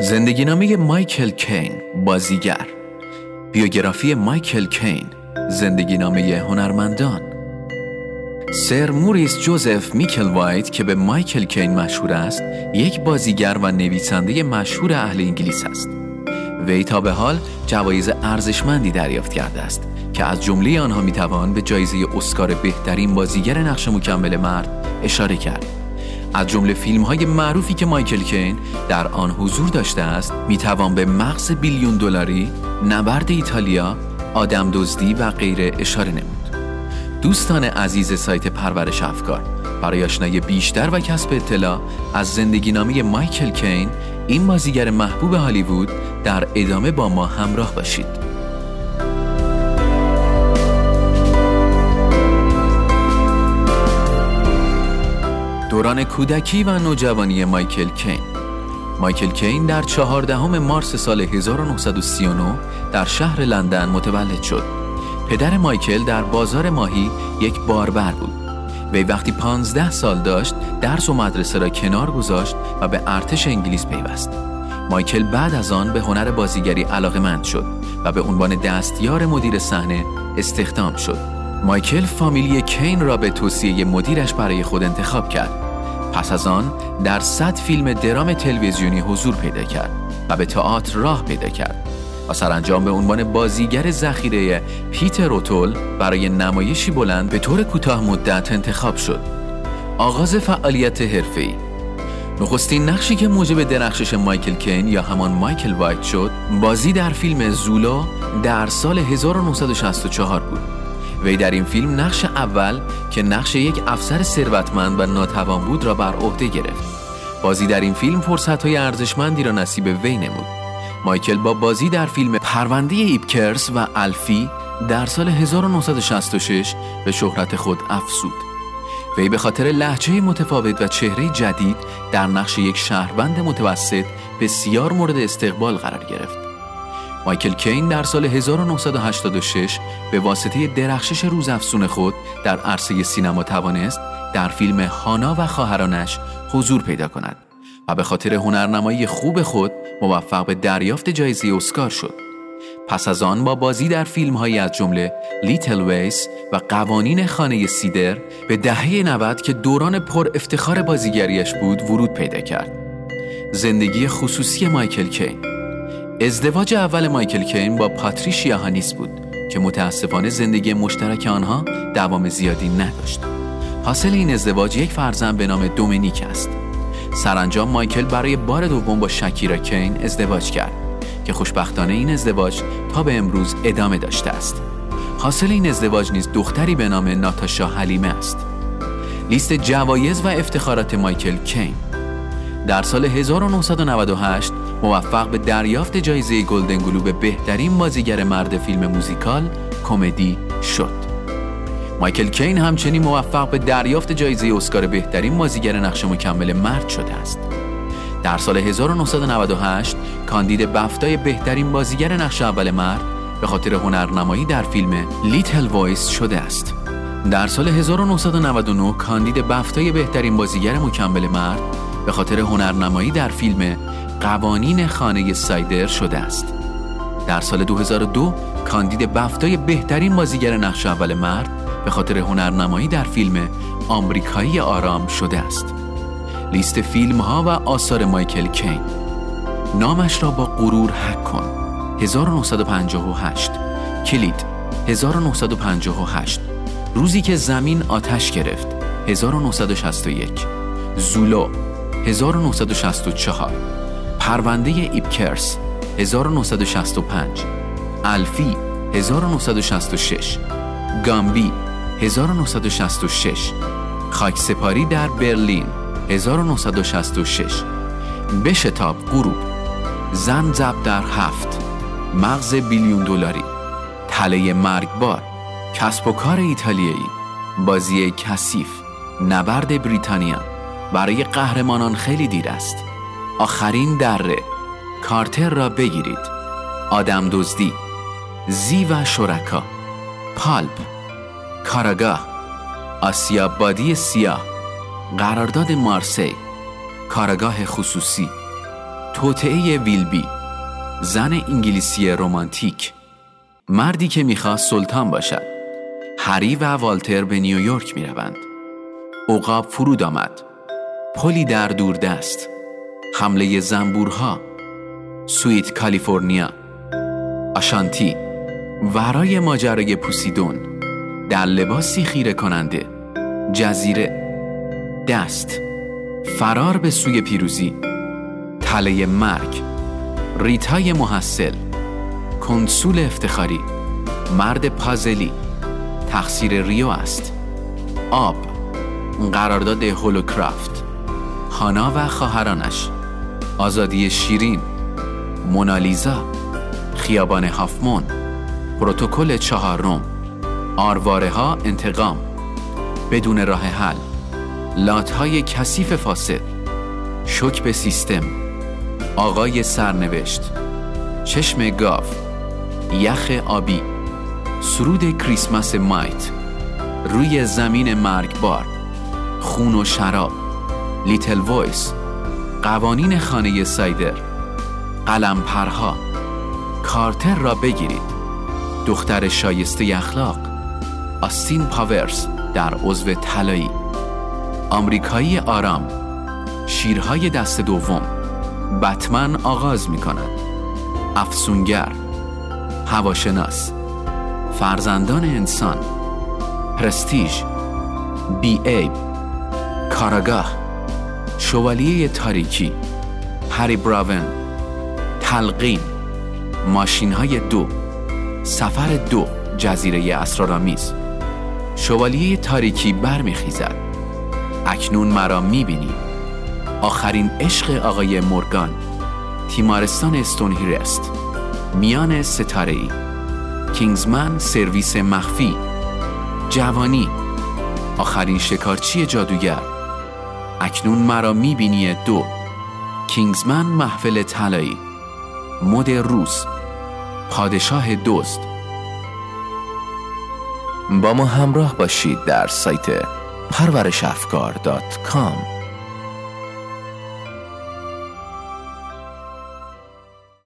زندگی نامه مایکل کین بازیگر. بیوگرافی مایکل کین زندگی نامه هنرمندان. سر موریس جوزف میکل وایت که به مایکل کین مشهور است یک بازیگر و نویسنده مشهور اهل انگلیس است. وی تا به حال جوایز ارزشمندی دریافت کرده است. که از جمله آنها می‌توان به جایزه اسکار بهترین بازیگر نقش مکمل مرد اشاره کرد از جمله فیلم های معروفی که مایکل کین در آن حضور داشته است می‌توان به مغز بیلیون دلاری، نبرد ایتالیا، آدم دزدی و غیره اشاره نمود. دوستان عزیز سایت پرورش افکار برای آشنایی بیشتر و کسب اطلاع از زندگی نامی مایکل کین این بازیگر محبوب هالیوود در ادامه با ما همراه باشید. دوران کودکی و نوجوانی مایکل کین مایکل کین در چهاردهم مارس سال 1939 در شهر لندن متولد شد. پدر مایکل در بازار ماهی یک باربر بود. وی وقتی 15 سال داشت درس و مدرسه را کنار گذاشت و به ارتش انگلیس پیوست. مایکل بعد از آن به هنر بازیگری علاقمند شد و به عنوان دستیار مدیر صحنه استخدام شد. مایکل فامیلی کین را به توصیه مدیرش برای خود انتخاب کرد پس از آن در صد فیلم درام تلویزیونی حضور پیدا کرد و به تئاتر راه پیدا کرد و سرانجام به عنوان بازیگر ذخیره پیتر روتول برای نمایشی بلند به طور کوتاه مدت انتخاب شد. آغاز فعالیت حرفه‌ای نخستین نقشی که موجب درخشش مایکل کین یا همان مایکل وایت شد بازی در فیلم زولا در سال 1964 بود وی در این فیلم نقش اول که نقش یک افسر ثروتمند و ناتوان بود را بر عهده گرفت. بازی در این فیلم فرصت های ارزشمندی را نصیب وی نمود. مایکل با بازی در فیلم پرونده ایپکرس و الفی در سال 1966 به شهرت خود افسود. وی به خاطر لحجه متفاوت و چهره جدید در نقش یک شهروند متوسط بسیار مورد استقبال قرار گرفت. مایکل کین در سال 1986 به واسطه درخشش روزافزون خود در عرصه سینما توانست در فیلم هانا و خواهرانش حضور پیدا کند و به خاطر هنرنمایی خوب خود موفق به دریافت جایزه اسکار شد. پس از آن با بازی در فیلم هایی از جمله لیتل ویس و قوانین خانه سیدر به دهه 90 که دوران پر افتخار بازیگریش بود ورود پیدا کرد. زندگی خصوصی مایکل کین ازدواج اول مایکل کین با پاتریشیا هانیس بود که متاسفانه زندگی مشترک آنها دوام زیادی نداشت. حاصل این ازدواج یک فرزند به نام دومینیک است. سرانجام مایکل برای بار دوم با شکیرا کین ازدواج کرد که خوشبختانه این ازدواج تا به امروز ادامه داشته است. حاصل این ازدواج نیز دختری به نام ناتاشا حلیمه است. لیست جوایز و افتخارات مایکل کین در سال 1998 موفق به دریافت جایزه گلدن گلوب بهترین بازیگر مرد فیلم موزیکال کمدی شد. مایکل کین همچنین موفق به دریافت جایزه اسکار بهترین بازیگر نقش مکمل مرد شده است. در سال 1998 کاندید بفتای بهترین بازیگر نقش اول مرد به خاطر هنرنمایی در فیلم لیتل وایس شده است. در سال 1999 کاندید بفتای بهترین بازیگر مکمل مرد به خاطر هنرنمایی در فیلم قوانین خانه سایدر شده است. در سال 2002 کاندید بفتای بهترین بازیگر نقش اول مرد به خاطر هنرنمایی در فیلم آمریکایی آرام شده است. لیست فیلم ها و آثار مایکل کین. نامش را با غرور حک کن. 1958 کلید. 1958 روزی که زمین آتش گرفت. 1961 زولو. 1964 پرونده ایپکرس 1965 الفی 1966 گامبی 1966 خاکسپاری در برلین 1966 بشتاب غروب زن زب در هفت. مغز بیلیون دلاری. تله مرگبار کسب و کار ایتالیایی. بازی کثیف نبرد بریتانیا. برای قهرمانان خیلی دیر است. آخرین دره. کارتر را بگیرید. آدم دزدی. زی و شرکا. پالپ. کاراگاه. آسیاب بادی سیاه. قرارداد مارسی. کارگاه خصوصی. توطئه ویلبی. زن انگلیسی رومانتیک مردی که می‌خواست سلطان باشد. هری و والتر به نیویورک می‌روند. عقاب فرود آمد. پلی در دوردست حمله زنبورها سویت کالیفرنیا آشانتی ورای ماجرای پوسیدون در لباسی خیره کننده جزیره دست فرار به سوی پیروزی تله مرگ ریتای محصل کنسول افتخاری مرد پازلی تقصیر ریو است آب قرارداد هولوکرافت هانا و خواهرانش. آزادی شیرین مونالیزا خیابان هاف‌مون پروتکل چهارم آرواره ها انتقام. بدون راه حل لاتهای کثیف فاسد شوک به سیستم آقای سرنوشت چشم گاو یخ آبی سرود کریسمس ماپت روی زمین مرگبار خون و شراب لیتل وایس قوانین خانه سایدر. قلم پرها. کارتر را بگیرید. دختر شایسته اخلاق. آستین پاورز در عضو طلایی. آمریکایی آرام. شیرهای دست دوم. بتمن آغاز می کند افسونگر. هواشناس. فرزندان انسان. پرستیژ. بی ایب کاراگاه. شوالیه تاریکی هری براون تلقین ماشین های دو سفر دو جزیره اسرارآمیز. شوالیه تاریکی برمیخیزد. اکنون مرا می‌بینی. آخرین عشق آقای مورگان تیمارستان استون است میان ستاره ای کینگزمن سرویس مخفی. جوانی. آخرین شکارچی جادوگر. اکنون مرا می‌بینی دو. کینگزمن محفل طلایی. مد روز پادشاه دوست. با ما همراه باشید در سایت پرورشافکار.com